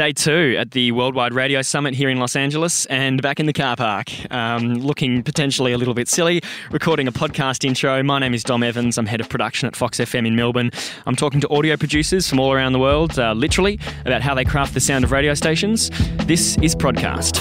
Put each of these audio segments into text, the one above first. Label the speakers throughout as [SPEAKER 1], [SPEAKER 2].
[SPEAKER 1] day two at the Worldwide Radio Summit here in Los Angeles and back in the car park, um, looking potentially a little bit silly, recording a podcast intro. My name is Dom Evans. I'm head of production at Fox FM in Melbourne. I'm talking to audio producers from all around the world, uh, literally, about how they craft the sound of radio stations. This is Prodcast.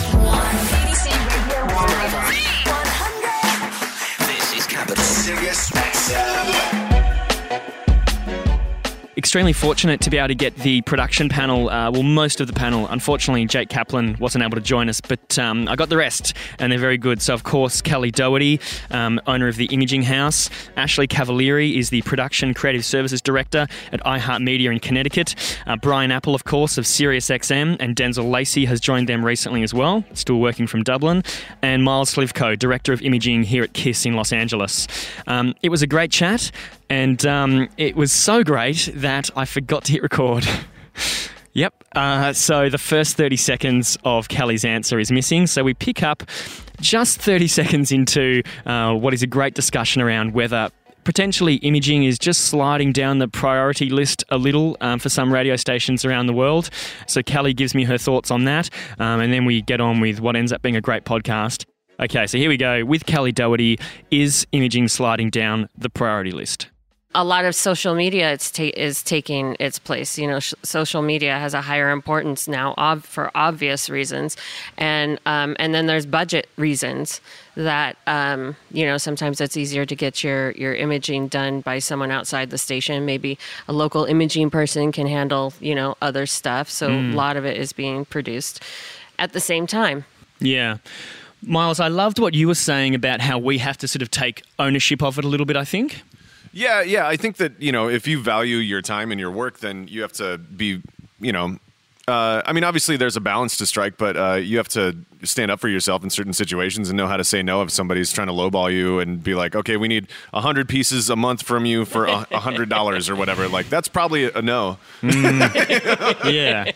[SPEAKER 1] Extremely fortunate to be able to get the production panel, uh, well, most of the panel. Unfortunately, Jake Kaplan wasn't able to join us, but um, I got the rest, and they're very good. So, of course, Kelly Doherty, um, owner of the Imaging House. Ashley Cavalieri is the production creative services director at iHeartMedia in Connecticut. Uh, Brian Apple, of course, of SiriusXM, and Denzel Lacey has joined them recently as well, still working from Dublin. And Miles Slivko, director of imaging here at KIIS in Los Angeles. Um, it was a great chat. And um, it was so great that I forgot to hit record. yep. Uh, so the first 30 seconds of Kelly's answer is missing. So we pick up just 30 seconds into uh, what is a great discussion around whether potentially imaging is just sliding down the priority list a little um, for some radio stations around the world. So Kelly gives me her thoughts on that. Um, and then we get on with what ends up being a great podcast. Okay, so here we go with Kelly Doherty. Is imaging sliding down the priority list?
[SPEAKER 2] A lot of social media ta- is taking its place. You know, sh- social media has a higher importance now ob- for obvious reasons, and um, and then there's budget reasons that um, you know sometimes it's easier to get your your imaging done by someone outside the station. Maybe a local imaging person can handle you know other stuff. So mm. a lot of it is being produced at the same time.
[SPEAKER 1] Yeah. Miles, I loved what you were saying about how we have to sort of take ownership of it a little bit, I think.
[SPEAKER 3] Yeah, yeah. I think that you know, if you value your time and your work, then you have to be, you know, uh, I mean, obviously there's a balance to strike, but uh, you have to stand up for yourself in certain situations and know how to say no if somebody's trying to lowball you and be like, okay, we need a hundred pieces a month from you for a hundred dollars or whatever. Like that's probably a no.
[SPEAKER 1] Mm. yeah.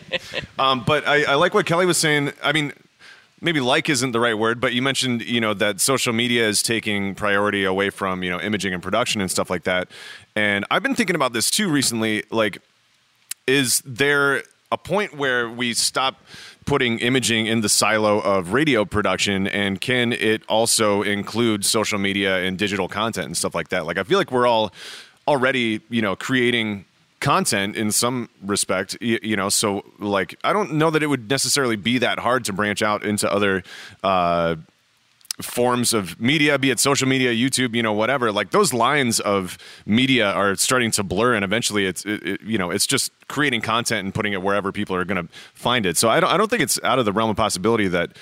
[SPEAKER 3] Um, but I, I like what Kelly was saying. I mean, maybe like isn't the right word, but you mentioned you know that social media is taking priority away from you know imaging and production and stuff like that. And I've been thinking about this too recently. Like, is there a point where we stop putting imaging in the silo of radio production and can it also include social media and digital content and stuff like that like i feel like we're all already you know creating content in some respect you, you, know so like i don't know that it would necessarily be that hard to branch out into other uh, forms of media be it social media youtube you know whatever. Like those lines of media are starting to blur and eventually it's it, it, you know it's just creating content and putting it wherever people are going to find it. So I don't, I don't think it's out of the realm of possibility that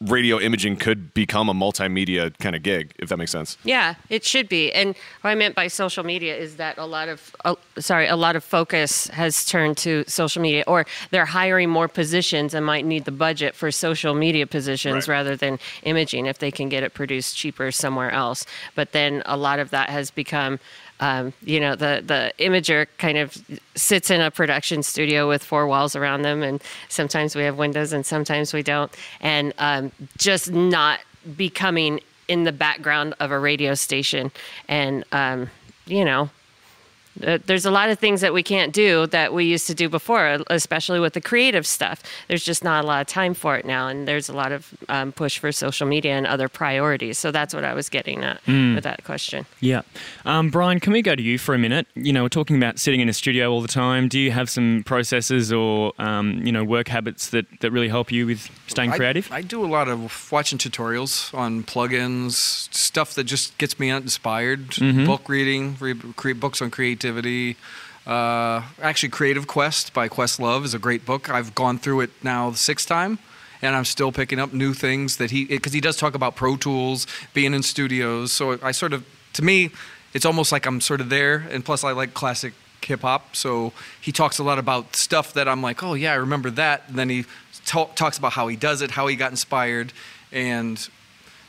[SPEAKER 3] radio imaging could become a multimedia kind of gig, if that makes sense.
[SPEAKER 2] Yeah, it should be. And what I meant by social media is that a lot of, uh, sorry, a lot of focus has turned to social media, or they're hiring more positions and might need the budget for social media positions right. rather than imaging if they can get it produced cheaper somewhere else. But then a lot of that has become um, you know, the the imager kind of sits in a production studio with four walls around them, and sometimes we have windows and sometimes we don't, and um, just not becoming in the background of a radio station, and um, you know, there's a lot of things that we can't do that we used to do before, especially with the creative stuff. There's just not a lot of time for it now, and there's a lot of um, push for social media and other priorities. So that's what I was getting at mm. with that question.
[SPEAKER 1] Yeah, um, Brian, can we go to you for a minute? You know, we're talking about sitting in a studio all the time. Do you have some processes or um, you know work habits that that really help you with staying creative?
[SPEAKER 4] I, I do a lot of watching tutorials on plugins, stuff that just gets me inspired. Mm-hmm. Book reading, read, create books on creativity Uh, actually, Creative Quest by Questlove is a great book. I've gone through it now the sixth time, and I'm still picking up new things that he because he does talk about Pro Tools, being in studios. So I sort of, to me, it's almost like I'm sort of there. And plus, I like classic hip hop, so he talks a lot about stuff that I'm like, oh yeah, I remember that. And then he talks about how he does it, how he got inspired, and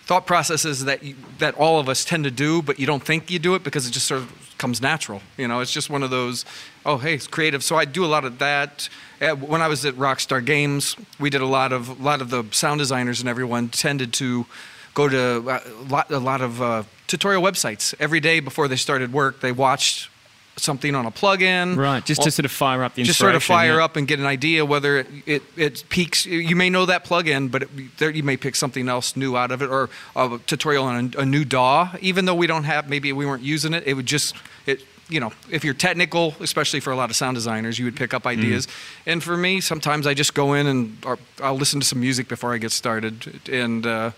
[SPEAKER 4] thought processes that you, that all of us tend to do, but you don't think you do it because it just sort of comes natural. You know, it's just one of those, oh, hey, it's creative. So I do a lot of that. Uh, when I was at Rockstar Games, we did a lot of a lot of the sound designers and everyone tended to go to uh, a lot, a lot of uh, tutorial websites every day before they started work. They watched something on a plugin.
[SPEAKER 1] Right, just to sort of fire up the
[SPEAKER 4] just sort of fire
[SPEAKER 1] yeah.
[SPEAKER 4] up and get an idea whether it, it, it peaks. You may know that plugin, but it, there, you may pick something else new out of it, or a tutorial on a, a new DAW. Even though we don't have, maybe we weren't using it, it would just it. You know, if you're technical, especially for a lot of sound designers, you would pick up
[SPEAKER 1] Mm.
[SPEAKER 4] ideas. And for me, sometimes I just go in and or I'll listen to some music before I get started, and. Uh,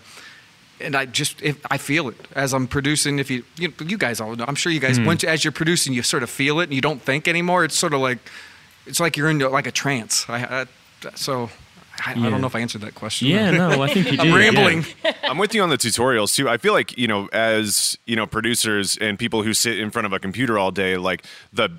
[SPEAKER 4] and I just if I feel it as I'm producing. If you you, you guys all know, I'm sure you guys hmm. once as you're producing, you sort of feel it and you don't think anymore. It's sort of like it's like you're in like a trance. I, I so I, I don't know if I answered that question.
[SPEAKER 1] Yeah, no, I think you did.
[SPEAKER 4] I'm
[SPEAKER 1] yeah.
[SPEAKER 4] rambling.
[SPEAKER 3] I'm with you on the tutorials too. I feel like you know, as you know, producers and people who sit in front of a computer all day, like the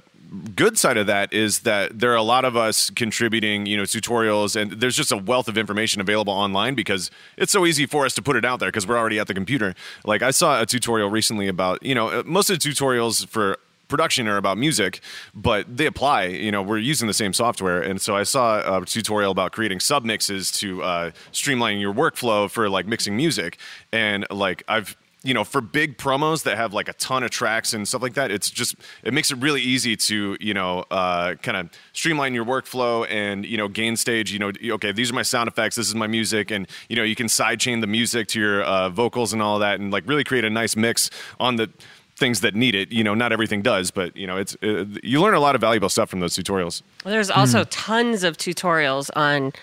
[SPEAKER 3] good side of that is that there are a lot of us contributing, you know, tutorials, and there's just a wealth of information available online because it's so easy for us to put it out there because we're already at the computer. Like I saw a tutorial recently about, you know, uh, most of the tutorials for production are about music, but they apply. You know, we're using the same software, and so I saw a tutorial about creating submixes to uh, streamline your workflow for like mixing music, and like I've you know for big promos that have like a ton of tracks and stuff like that it's just it makes it really easy to you know uh, kind of streamline your workflow and you know gain stage you know okay these are my sound effects this is my music and you know you can sidechain the music to your uh, vocals and all that and like really create a nice mix on the things that need it you know not everything does but you know it's uh, you learn a lot of valuable stuff from those tutorials.
[SPEAKER 2] Well, there's also tons of tutorials on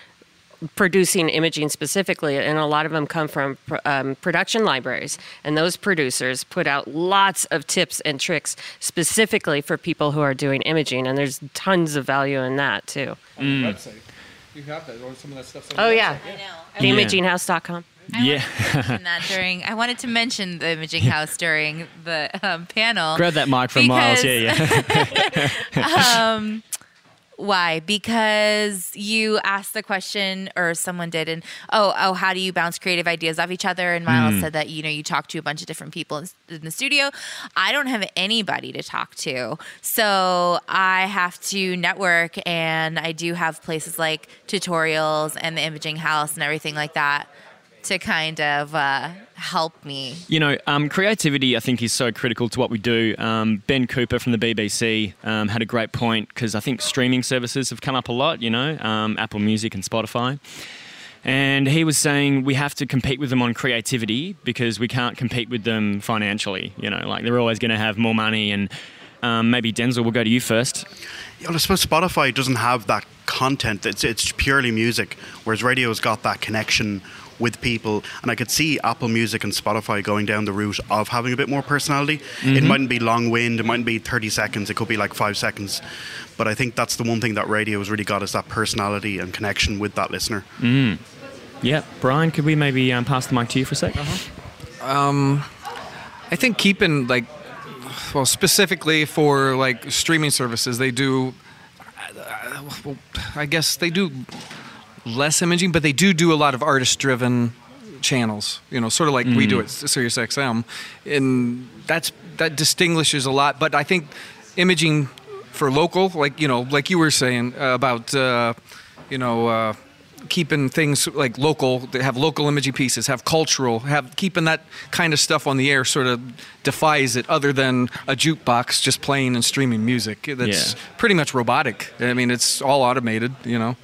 [SPEAKER 2] producing imaging specifically, and a lot of them come from um, production libraries. And those producers put out lots of tips and tricks specifically for people who are doing imaging, and there's tons of value in that too.
[SPEAKER 4] website. You have that, or some of that stuff.
[SPEAKER 2] Oh yeah,
[SPEAKER 5] I know. I
[SPEAKER 2] theimaginghouse.com.
[SPEAKER 1] Yeah.
[SPEAKER 5] mentioned that during. I wanted to mention the Imaging House during the um, panel.
[SPEAKER 1] Grab that mic from Miles.
[SPEAKER 5] Because-
[SPEAKER 1] Yeah, yeah.
[SPEAKER 5] Why? Because you asked the question, or someone did, and oh, oh, how do you bounce creative ideas off each other? And Miles hmm. said that you know you talk to a bunch of different people in, in the studio. I don't have anybody to talk to, so I have to network, and I do have places like tutorials and the Imaging House and everything like that to kind of uh, help me.
[SPEAKER 1] You know, um, creativity, I think, is so critical to what we do. Um, ben Cooper from the BBC um, had a great point because I think streaming services have come up a lot, you know, um, Apple Music and Spotify. And he was saying we have to compete with them on creativity because we can't compete with them financially. You know, like they're always going to have more money. And um, maybe Denzel, we'll go to you first.
[SPEAKER 6] Yeah, I suppose Spotify doesn't have that content. It's it's purely music, whereas radio's got that connection with people. And I could see Apple Music and Spotify going down the route of having a bit more personality. It mightn't be long wind, it mightn't be 30 seconds, it could be like five seconds. But I think that's the one thing that radio has really got is that personality and connection with that listener.
[SPEAKER 1] Yeah, Brian, could we maybe um, pass the mic to you for a sec?
[SPEAKER 4] I think keeping like, well, specifically for like streaming services, they do. uh, well, I guess they do less imaging, but they do do a lot of artist-driven channels. You know, sort of like we do at Sirius XM, and that's that distinguishes a lot. But I think imaging for local, like you know, like you were saying uh, about, uh, you know. Uh, keeping things like local that have local imaging pieces have cultural have keeping that kind of stuff on the air sort of defies it other than a jukebox just playing and streaming music that's
[SPEAKER 1] Yeah.
[SPEAKER 4] pretty much robotic i mean it's all automated you know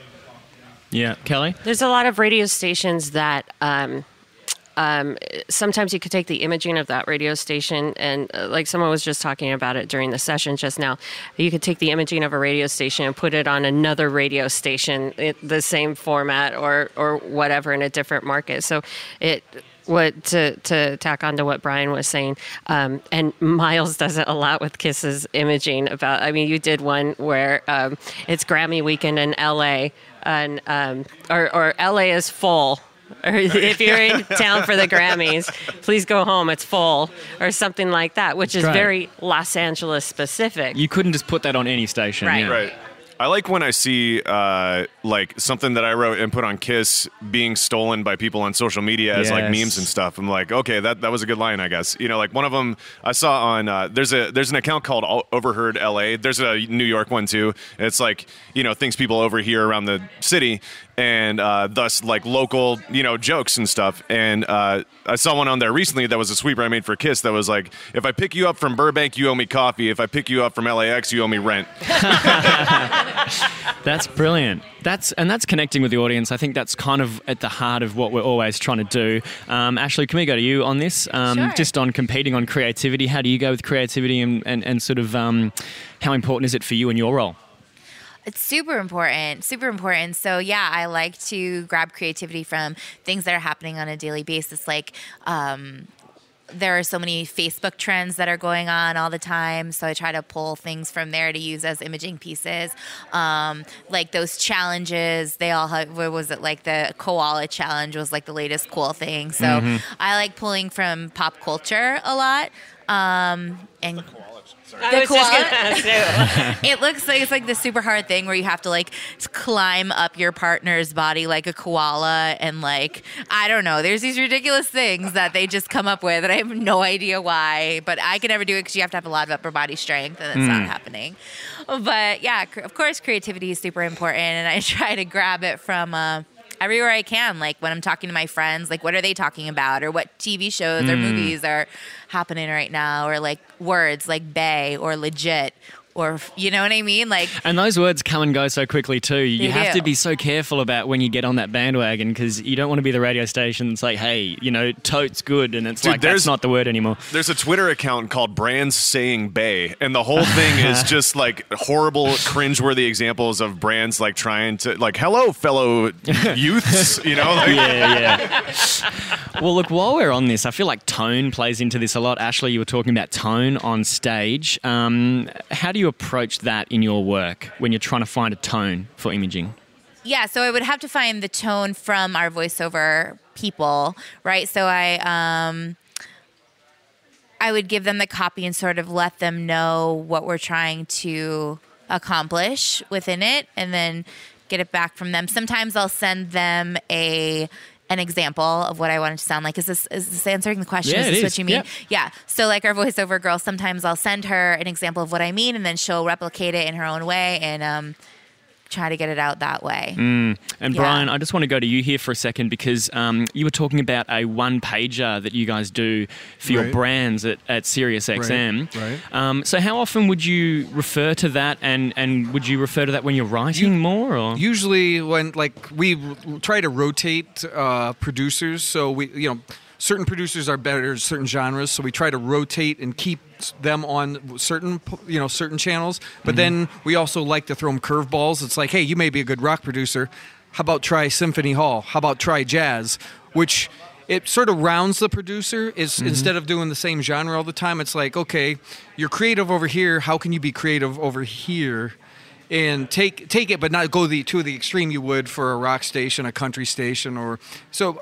[SPEAKER 1] Yeah, Kelly?
[SPEAKER 2] There's a lot of radio stations that um, um, sometimes you could take the imaging of that radio station and, uh, like someone was just talking about it during the session just now, you could take the imaging of a radio station and put it on another radio station, it, the same format or or whatever in a different market. So it. What to to tack on to what Brian was saying, um, and Miles does it a lot with KIIS's imaging. About, I mean, you did one where um, it's Grammy weekend in L.A. and um, or or L.A. is full, or if you're in town for the Grammys, please go home. It's full, or something like that, which is
[SPEAKER 1] Great.
[SPEAKER 2] very Los Angeles specific.
[SPEAKER 1] You couldn't just put that on any station.
[SPEAKER 2] Right.
[SPEAKER 1] yeah.
[SPEAKER 3] right I like when I see uh, like something that I wrote and put on KIIS being stolen by people on social media as like memes and stuff. I'm like, okay, that, that was a good line, I guess. You know, like one of them I saw on uh, there's a there's an account called Overheard LA. There's a New York one too. It's like you know things people overhear around the city and uh, thus like local you know jokes and stuff. And uh, I saw one on there recently that was a sweeper I made for KIIS that was like, if I pick you up from Burbank, you owe me coffee. If I pick you up from LAX, you owe me rent.
[SPEAKER 1] That's brilliant. That's and that's connecting with the audience. I think that's kind of at the heart of what we're always trying to do. Um, Ashley, can we go to you on this? Um,
[SPEAKER 5] Sure.
[SPEAKER 1] Just on competing on creativity. How do you go with creativity and, and, and sort of um, how important is it for you in your role?
[SPEAKER 5] It's super important, super important. So yeah, I like to grab creativity from things that are happening on a daily basis, like. Um, there are so many Facebook trends that are going on all the time. So I try to pull things from there to use as imaging pieces. Um, like those challenges, they all have, what was it like the koala challenge was like the latest cool thing. So I like pulling from pop culture a lot. Um, and
[SPEAKER 2] I
[SPEAKER 5] The
[SPEAKER 2] was just
[SPEAKER 5] koala?
[SPEAKER 2] gonna ask you.
[SPEAKER 5] it looks like it's like the super hard thing where you have to like climb up your partner's body like a koala and like I don't know. There's these ridiculous things that they just come up with and I have no idea why, but I can never do it because you have to have a lot of upper body strength and it's not happening. But yeah, of course, creativity is super important and I try to grab it from. Uh, Everywhere I can, like when I'm talking to my friends, like what are they talking about, or what TV shows or mm. movies are happening right now, or like words like "bae" or "legit," or you know what I mean? Like
[SPEAKER 1] And those words come and go so quickly too. You have
[SPEAKER 5] do.
[SPEAKER 1] to be so careful about when you get on that bandwagon because you don't want to be the radio station that's like, hey, you know, totes good, and it's
[SPEAKER 3] Dude,
[SPEAKER 1] like that's not the word anymore.
[SPEAKER 3] There's a Twitter account called Brands Saying Bae, and the whole thing is just like horrible, cringeworthy examples of brands like trying to like, hello, fellow youths, you know, like,
[SPEAKER 1] yeah, yeah. well, look, while we're on this, I feel like tone plays into this a lot. Ashley, you were talking about tone on stage. Um, how do you approach that in your work when you're trying to find a tone for imaging?
[SPEAKER 5] Yeah, so I would have to find the tone from our voiceover people, right? So I um I would give them the copy and sort of let them know what we're trying to accomplish within it and then get it back from them. Sometimes I'll send them a an example of what I wanted to sound like. Is this is this answering the question?
[SPEAKER 1] Yeah,
[SPEAKER 5] is this
[SPEAKER 1] is.
[SPEAKER 5] what you mean?
[SPEAKER 1] Yep.
[SPEAKER 5] Yeah. So like our voiceover girl, sometimes I'll send her an example of what I mean and then she'll replicate it in her own way and um try to get it out that way.
[SPEAKER 1] And
[SPEAKER 5] Yeah.
[SPEAKER 1] Brian, I just want to go to you here for a second because um, you were talking about a one pager that you guys do for your brands at, at SiriusXM.
[SPEAKER 4] right.
[SPEAKER 1] Um, so, how often would you refer to that, and, and would you refer to that when you're writing more? Or
[SPEAKER 4] Usually, when like we try to rotate uh, producers, so we you know certain producers are better at certain genres, so we try to rotate and keep them on certain you know certain channels. But mm-hmm. then we also like to throw them curveballs. It's like, hey, you may be a good rock producer. How about try symphony hall? How about try jazz? Which it sort of rounds the producer is mm-hmm. instead of doing the same genre all the time it's like okay you're creative over here how can you be creative over here and take take it, but not go the to the extreme you would for a rock station, a country station, or so.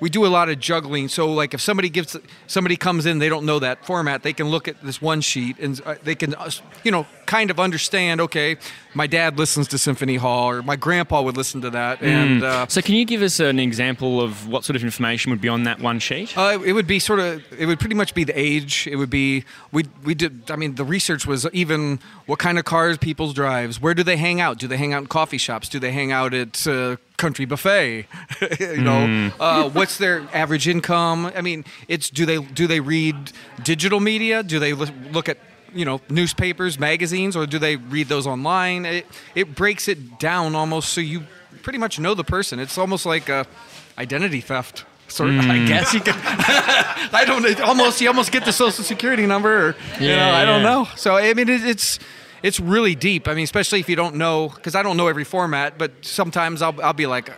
[SPEAKER 4] We do a lot of juggling. So, like, if somebody gives somebody comes in, they don't know that format. They can look at this one sheet and uh, they can, uh, you know, kind of understand. Okay, my dad listens to Symphony Hall, or my grandpa would listen to that, and uh,
[SPEAKER 1] so, can you give us an example of what sort of information would be on that one sheet?
[SPEAKER 4] Uh, it would be sort of. It would pretty much be the age. It would be we we did. I mean, the research was even what kind of cars people drives. Where do they hang out? Do they hang out in coffee shops? Do they hang out at uh, country buffet? you know, uh, what's their average income? I mean, it's do they do they read digital media? Do they look at you know newspapers, magazines, or do they read those online? It it breaks it down almost so you pretty much know the person. It's almost like a identity theft. Sort of, I guess you can. I don't. Almost you almost get the social security number, or you know,
[SPEAKER 1] Yeah,
[SPEAKER 4] I don't
[SPEAKER 1] yeah.
[SPEAKER 4] know. So I mean, it, it's it's really deep. I mean, especially if you don't know, because I don't know every format, but sometimes I'll I'll be like.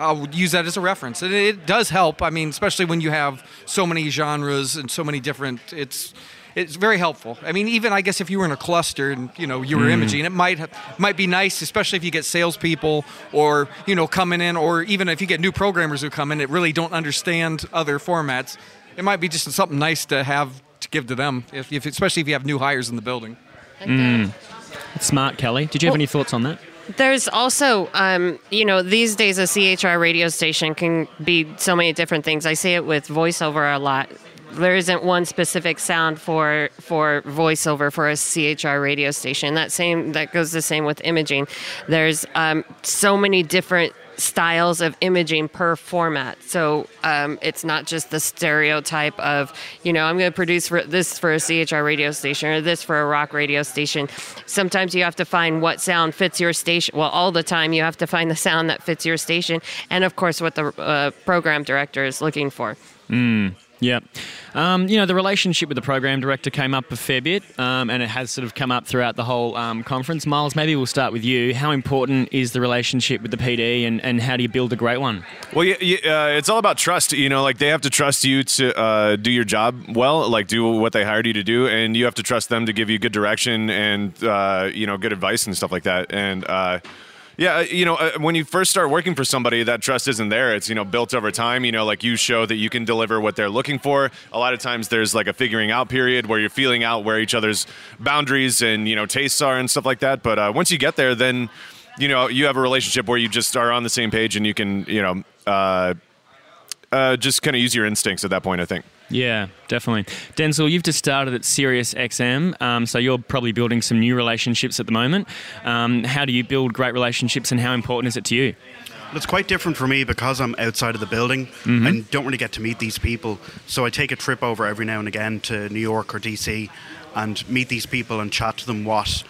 [SPEAKER 4] I'll use that as a reference, and it does help. I mean, especially when you have so many genres and so many different. It's it's very helpful. I mean, even I guess if you were in a cluster and you know you were mm. imaging, it might might be nice, especially if you get salespeople or you know coming in, or even if you get new programmers who come in that really don't understand other formats. It might be just something nice to have to give to them, if, if especially if you have new hires in the building.
[SPEAKER 2] Like that.
[SPEAKER 1] Smart, Kelly. Did you have any thoughts on that?
[SPEAKER 2] There's also, um, you know, these days a CHR radio station can be so many different things. I see it with voiceover a lot. There isn't one specific sound for for voiceover for a CHR radio station. That same that goes the same with imaging. There's um, so many different styles of imaging per format. So um, it's not just the stereotype of, you know, I'm going to produce for this for a CHR radio station or this for a rock radio station. Sometimes you have to find what sound fits your station. Well, all the time you have to find the sound that fits your station, and of course what the uh, program director is looking for.
[SPEAKER 1] Yeah. Um, you know, the relationship with the program director came up a fair bit, um, and it has sort of come up throughout the whole um, conference. Miles, maybe we'll start with you. How important is the relationship with the PD, and, and how do you build a great one?
[SPEAKER 3] Well, yeah, yeah, uh, it's all about trust. You know, like they have to trust you to uh, do your job well, like do what they hired you to do, and you have to trust them to give you good direction and uh, you know good advice and stuff like that. And uh, yeah, uh, you know, uh, when you first start working for somebody, that trust isn't there. It's you know built over time. You know, like you show that you can deliver what they're looking for. A lot of times, there's like a figuring out period where you're feeling out where each other's boundaries and you know tastes are and stuff like that. But uh, once you get there, then you know you have a relationship where you just are on the same page and you can you know uh, uh, just kind of use your instincts at that point. I think.
[SPEAKER 1] Yeah, definitely. Denzel, you've just started at Sirius XM, um, so you're probably building some new relationships at the moment. Um, how do you build great relationships, and how important is it to you?
[SPEAKER 6] It's quite different for me because I'm outside of the building and don't really get to meet these people. So I take a trip over every now and again to New York or DC and meet these people and chat to them what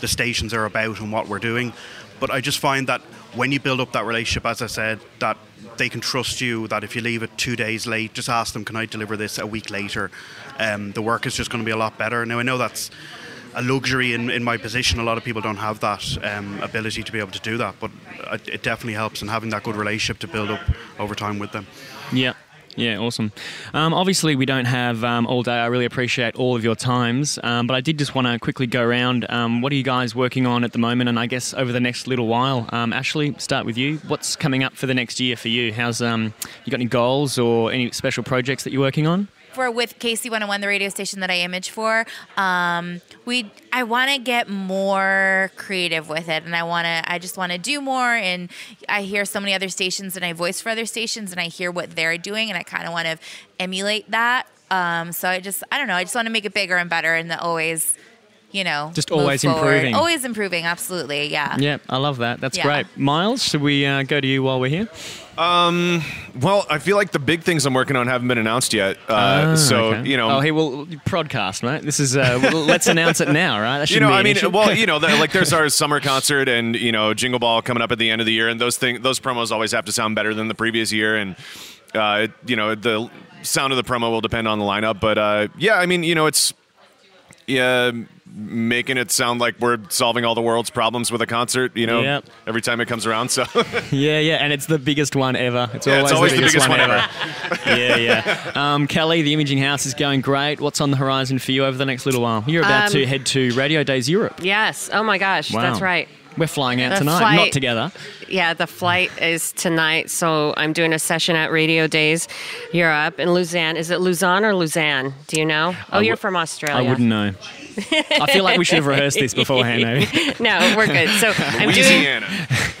[SPEAKER 6] the stations are about and what we're doing. But I just find that when you build up that relationship, as I said, that they can trust you, that if you leave it two days late, just ask them, can I deliver this a week later? Um, the work is just going to be a lot better. Now, I know that's a luxury in, in my position. A lot of people don't have that um, ability to be able to do that, but it, it definitely helps, and having that good relationship to build up over time with them.
[SPEAKER 1] Yeah. Yeah, awesome. Um, obviously, we don't have um, all day. I really appreciate all of your times, um, but I did just want to quickly go around. Um, what are you guys working on at the moment, and I guess over the next little while? Um, Ashley, start with you. What's coming up for the next year for you? How's um, you got any goals or any special projects that you're working on?
[SPEAKER 5] For with KC 101, the radio station that I image for, um, we I want to get more creative with it, and I want to I just want to do more. And I hear so many other stations, and I voice for other stations, and I hear what they're doing, and I kind of want to emulate that. Um, so I just I don't know, I just want to make it bigger and better, and always. You know,
[SPEAKER 1] Just always
[SPEAKER 5] forward.
[SPEAKER 1] improving.
[SPEAKER 5] Always improving, absolutely, yeah.
[SPEAKER 1] Yeah, I love that. That's
[SPEAKER 5] Yeah.
[SPEAKER 1] great. Miles, should we uh, go to you while we're here?
[SPEAKER 3] Well, I feel like the big things I'm working on haven't been announced yet. Uh,
[SPEAKER 1] Ah,
[SPEAKER 3] so
[SPEAKER 1] okay.
[SPEAKER 3] you know,
[SPEAKER 1] oh, hey, well, broadcast, mate. This is uh, well, let's announce it now, right? That
[SPEAKER 3] you know,
[SPEAKER 1] be
[SPEAKER 3] I mean,
[SPEAKER 1] issue.
[SPEAKER 3] well, you know, the, like there's our summer concert and you know Jingle Ball coming up at the end of the year, and those thing, those promos always have to sound better than the previous year, and uh, you know the sound of the promo will depend on the lineup, but uh, yeah, I mean, you know, it's yeah, making it sound like we're solving all the world's problems with a concert, you know,
[SPEAKER 1] Yep.
[SPEAKER 3] every time it comes around. So
[SPEAKER 1] Yeah, yeah, and it's the biggest one ever. It's
[SPEAKER 3] Yeah,
[SPEAKER 1] always,
[SPEAKER 3] it's always
[SPEAKER 1] the
[SPEAKER 3] the
[SPEAKER 1] biggest,
[SPEAKER 3] biggest
[SPEAKER 1] one,
[SPEAKER 3] one
[SPEAKER 1] ever. yeah, yeah. Um, Kelly, the Imaging House is going great. What's on the horizon for you over the next little while? You're about
[SPEAKER 2] Um,
[SPEAKER 1] to head to Radio Days Europe.
[SPEAKER 2] Yes. Oh my gosh,
[SPEAKER 1] Wow.
[SPEAKER 2] that's right.
[SPEAKER 1] We're flying out
[SPEAKER 2] The
[SPEAKER 1] tonight, not together.
[SPEAKER 2] Yeah, the flight is tonight, so I'm doing a session at Radio Days Europe in Lausanne. Is it Lausanne or Lausanne? Do you know? Oh,
[SPEAKER 1] I
[SPEAKER 2] you're from Australia.
[SPEAKER 1] I wouldn't know. I feel like we should have rehearsed this beforehand, maybe.
[SPEAKER 2] no, we're good. So I'm doing.
[SPEAKER 3] Louisiana.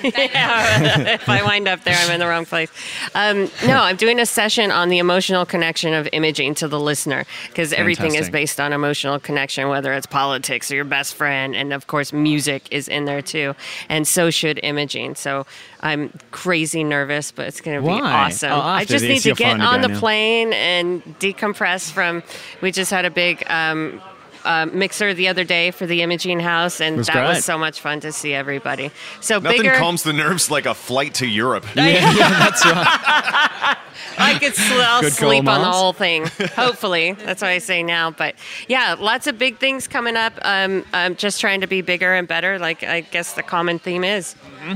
[SPEAKER 2] Yeah, if I wind up there, I'm in the wrong place. Um, no, I'm doing a session on the emotional connection of imaging to the listener because everything is based on emotional connection, whether it's politics or your best friend, and of course, music is in there too, and so should imaging. So I'm crazy nervous, but it's going to be awesome.
[SPEAKER 1] Oh,
[SPEAKER 2] I just need to get on
[SPEAKER 1] go
[SPEAKER 2] the
[SPEAKER 1] now.
[SPEAKER 2] plane and decompress from. We just had a big. Um, uh, mixer the other day for the imaging house, and
[SPEAKER 1] Was
[SPEAKER 2] that
[SPEAKER 1] great.
[SPEAKER 2] was so much fun to see everybody. So
[SPEAKER 3] Nothing
[SPEAKER 2] bigger.
[SPEAKER 3] calms the nerves like a flight to Europe.
[SPEAKER 1] Yeah, yeah, that's right.
[SPEAKER 2] I could sl- I'll
[SPEAKER 1] Good
[SPEAKER 2] sleep on the whole thing. Hopefully, that's what I say now. But yeah, lots of big things coming up. Um, I'm just trying to be bigger and better. Like I guess the common theme is.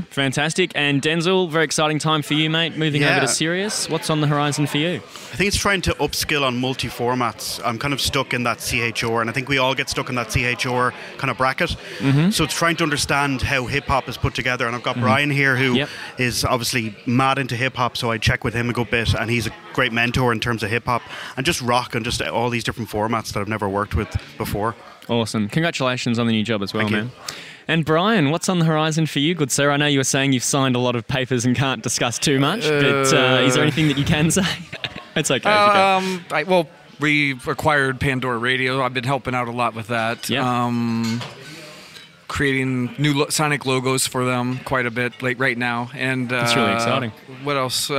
[SPEAKER 1] Fantastic. And Denzel, very exciting time for you, mate. Moving over to Sirius. What's on the horizon for you?
[SPEAKER 6] I think it's trying to upskill on multi formats. I'm kind of stuck in that CHR, and I think we all get stuck in that CHR kind of bracket.
[SPEAKER 1] Mm-hmm.
[SPEAKER 6] So it's trying to understand how hip hop is put together. And I've got Brian here, who is
[SPEAKER 1] Yep.
[SPEAKER 6] obviously mad into hip hop, so I check with him a good bit, and he's a great mentor in terms of hip hop and just rock and just all these different formats that I've never worked with before.
[SPEAKER 1] Awesome. Congratulations on the new job as well,
[SPEAKER 6] Thank you.
[SPEAKER 1] man. And Brian, what's on the horizon for you, good sir? I know you were saying you've signed a lot of papers and can't discuss too much, but uh, is there anything that you can say? it's okay. if.
[SPEAKER 4] Um, I, well, we acquired Pandora Radio. I've been helping out a lot with that.
[SPEAKER 1] Yeah.
[SPEAKER 4] Um, creating new lo- Sonic logos for them quite a bit like right now. And uh,
[SPEAKER 1] That's really exciting.
[SPEAKER 4] What else?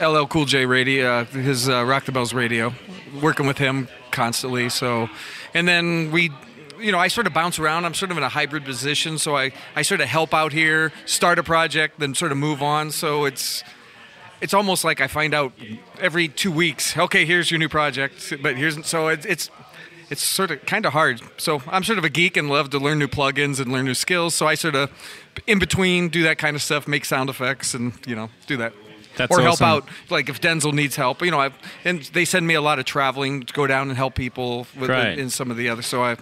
[SPEAKER 4] LL Cool J Radio, uh, his uh, Rock the Bells Radio, working with him constantly. So, and then we. You know, I sort of bounce around. I'm sort of in a hybrid position, so I, I sort of help out here, start a project, then sort of move on. So it's it's almost like I find out every two weeks. Okay, here's your new project, but here's so it's it's sort of kind of hard. So I'm sort of a geek and love to learn new plugins and learn new skills. So I sort of in between do that kind of stuff, make sound effects, and you know do that.
[SPEAKER 1] That's
[SPEAKER 4] or help out, like if Denzel needs help, you know. I and they send me a lot of traveling to go down and help people with
[SPEAKER 1] Right.
[SPEAKER 4] in some of the other. So I,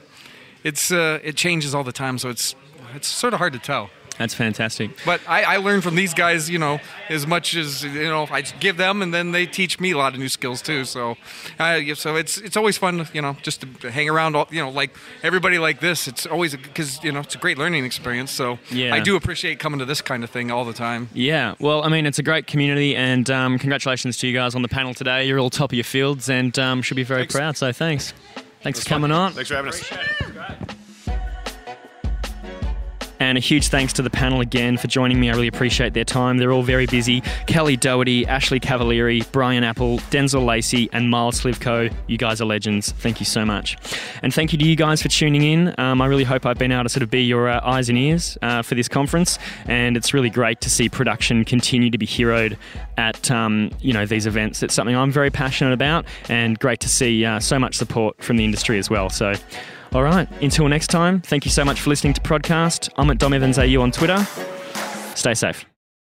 [SPEAKER 4] it's uh, it changes all the time. So it's it's sort of hard to tell.
[SPEAKER 1] That's fantastic.
[SPEAKER 4] But I, I learn from these guys, you know, as much as you know. I give them, and then they teach me a lot of new skills too. So, uh, so it's it's always fun, you know, just to hang around. All, you know, like everybody like this. It's always because you know it's a great learning experience. So
[SPEAKER 1] Yeah.
[SPEAKER 4] I do appreciate coming to this kind of thing all the time.
[SPEAKER 1] Yeah, well, I mean, it's a great community, and um, congratulations to you guys on the panel today. You're all top of your fields, and um, should be very
[SPEAKER 3] Thanks.
[SPEAKER 1] proud. So thanks, thanks for coming on.
[SPEAKER 3] Thanks for having us.
[SPEAKER 1] And a huge thanks to the panel again for joining me. I really appreciate their time. They're all very busy. Kelly Doherty, Ashley Cavalieri, Brian Apple, Denzel Lacey, and Miles Slivko. You guys are legends. Thank you so much. And thank you to you guys for tuning in. Um, I really hope I've been able to sort of be your uh, eyes and ears uh, for this conference. And it's really great to see production continue to be heroed at um, you know these events. It's something I'm very passionate about, and great to see uh, so much support from the industry as well. So. All right, until next time, thank you so much for listening to Prodcast. I'm at Dom Evans AU on Twitter. Stay safe.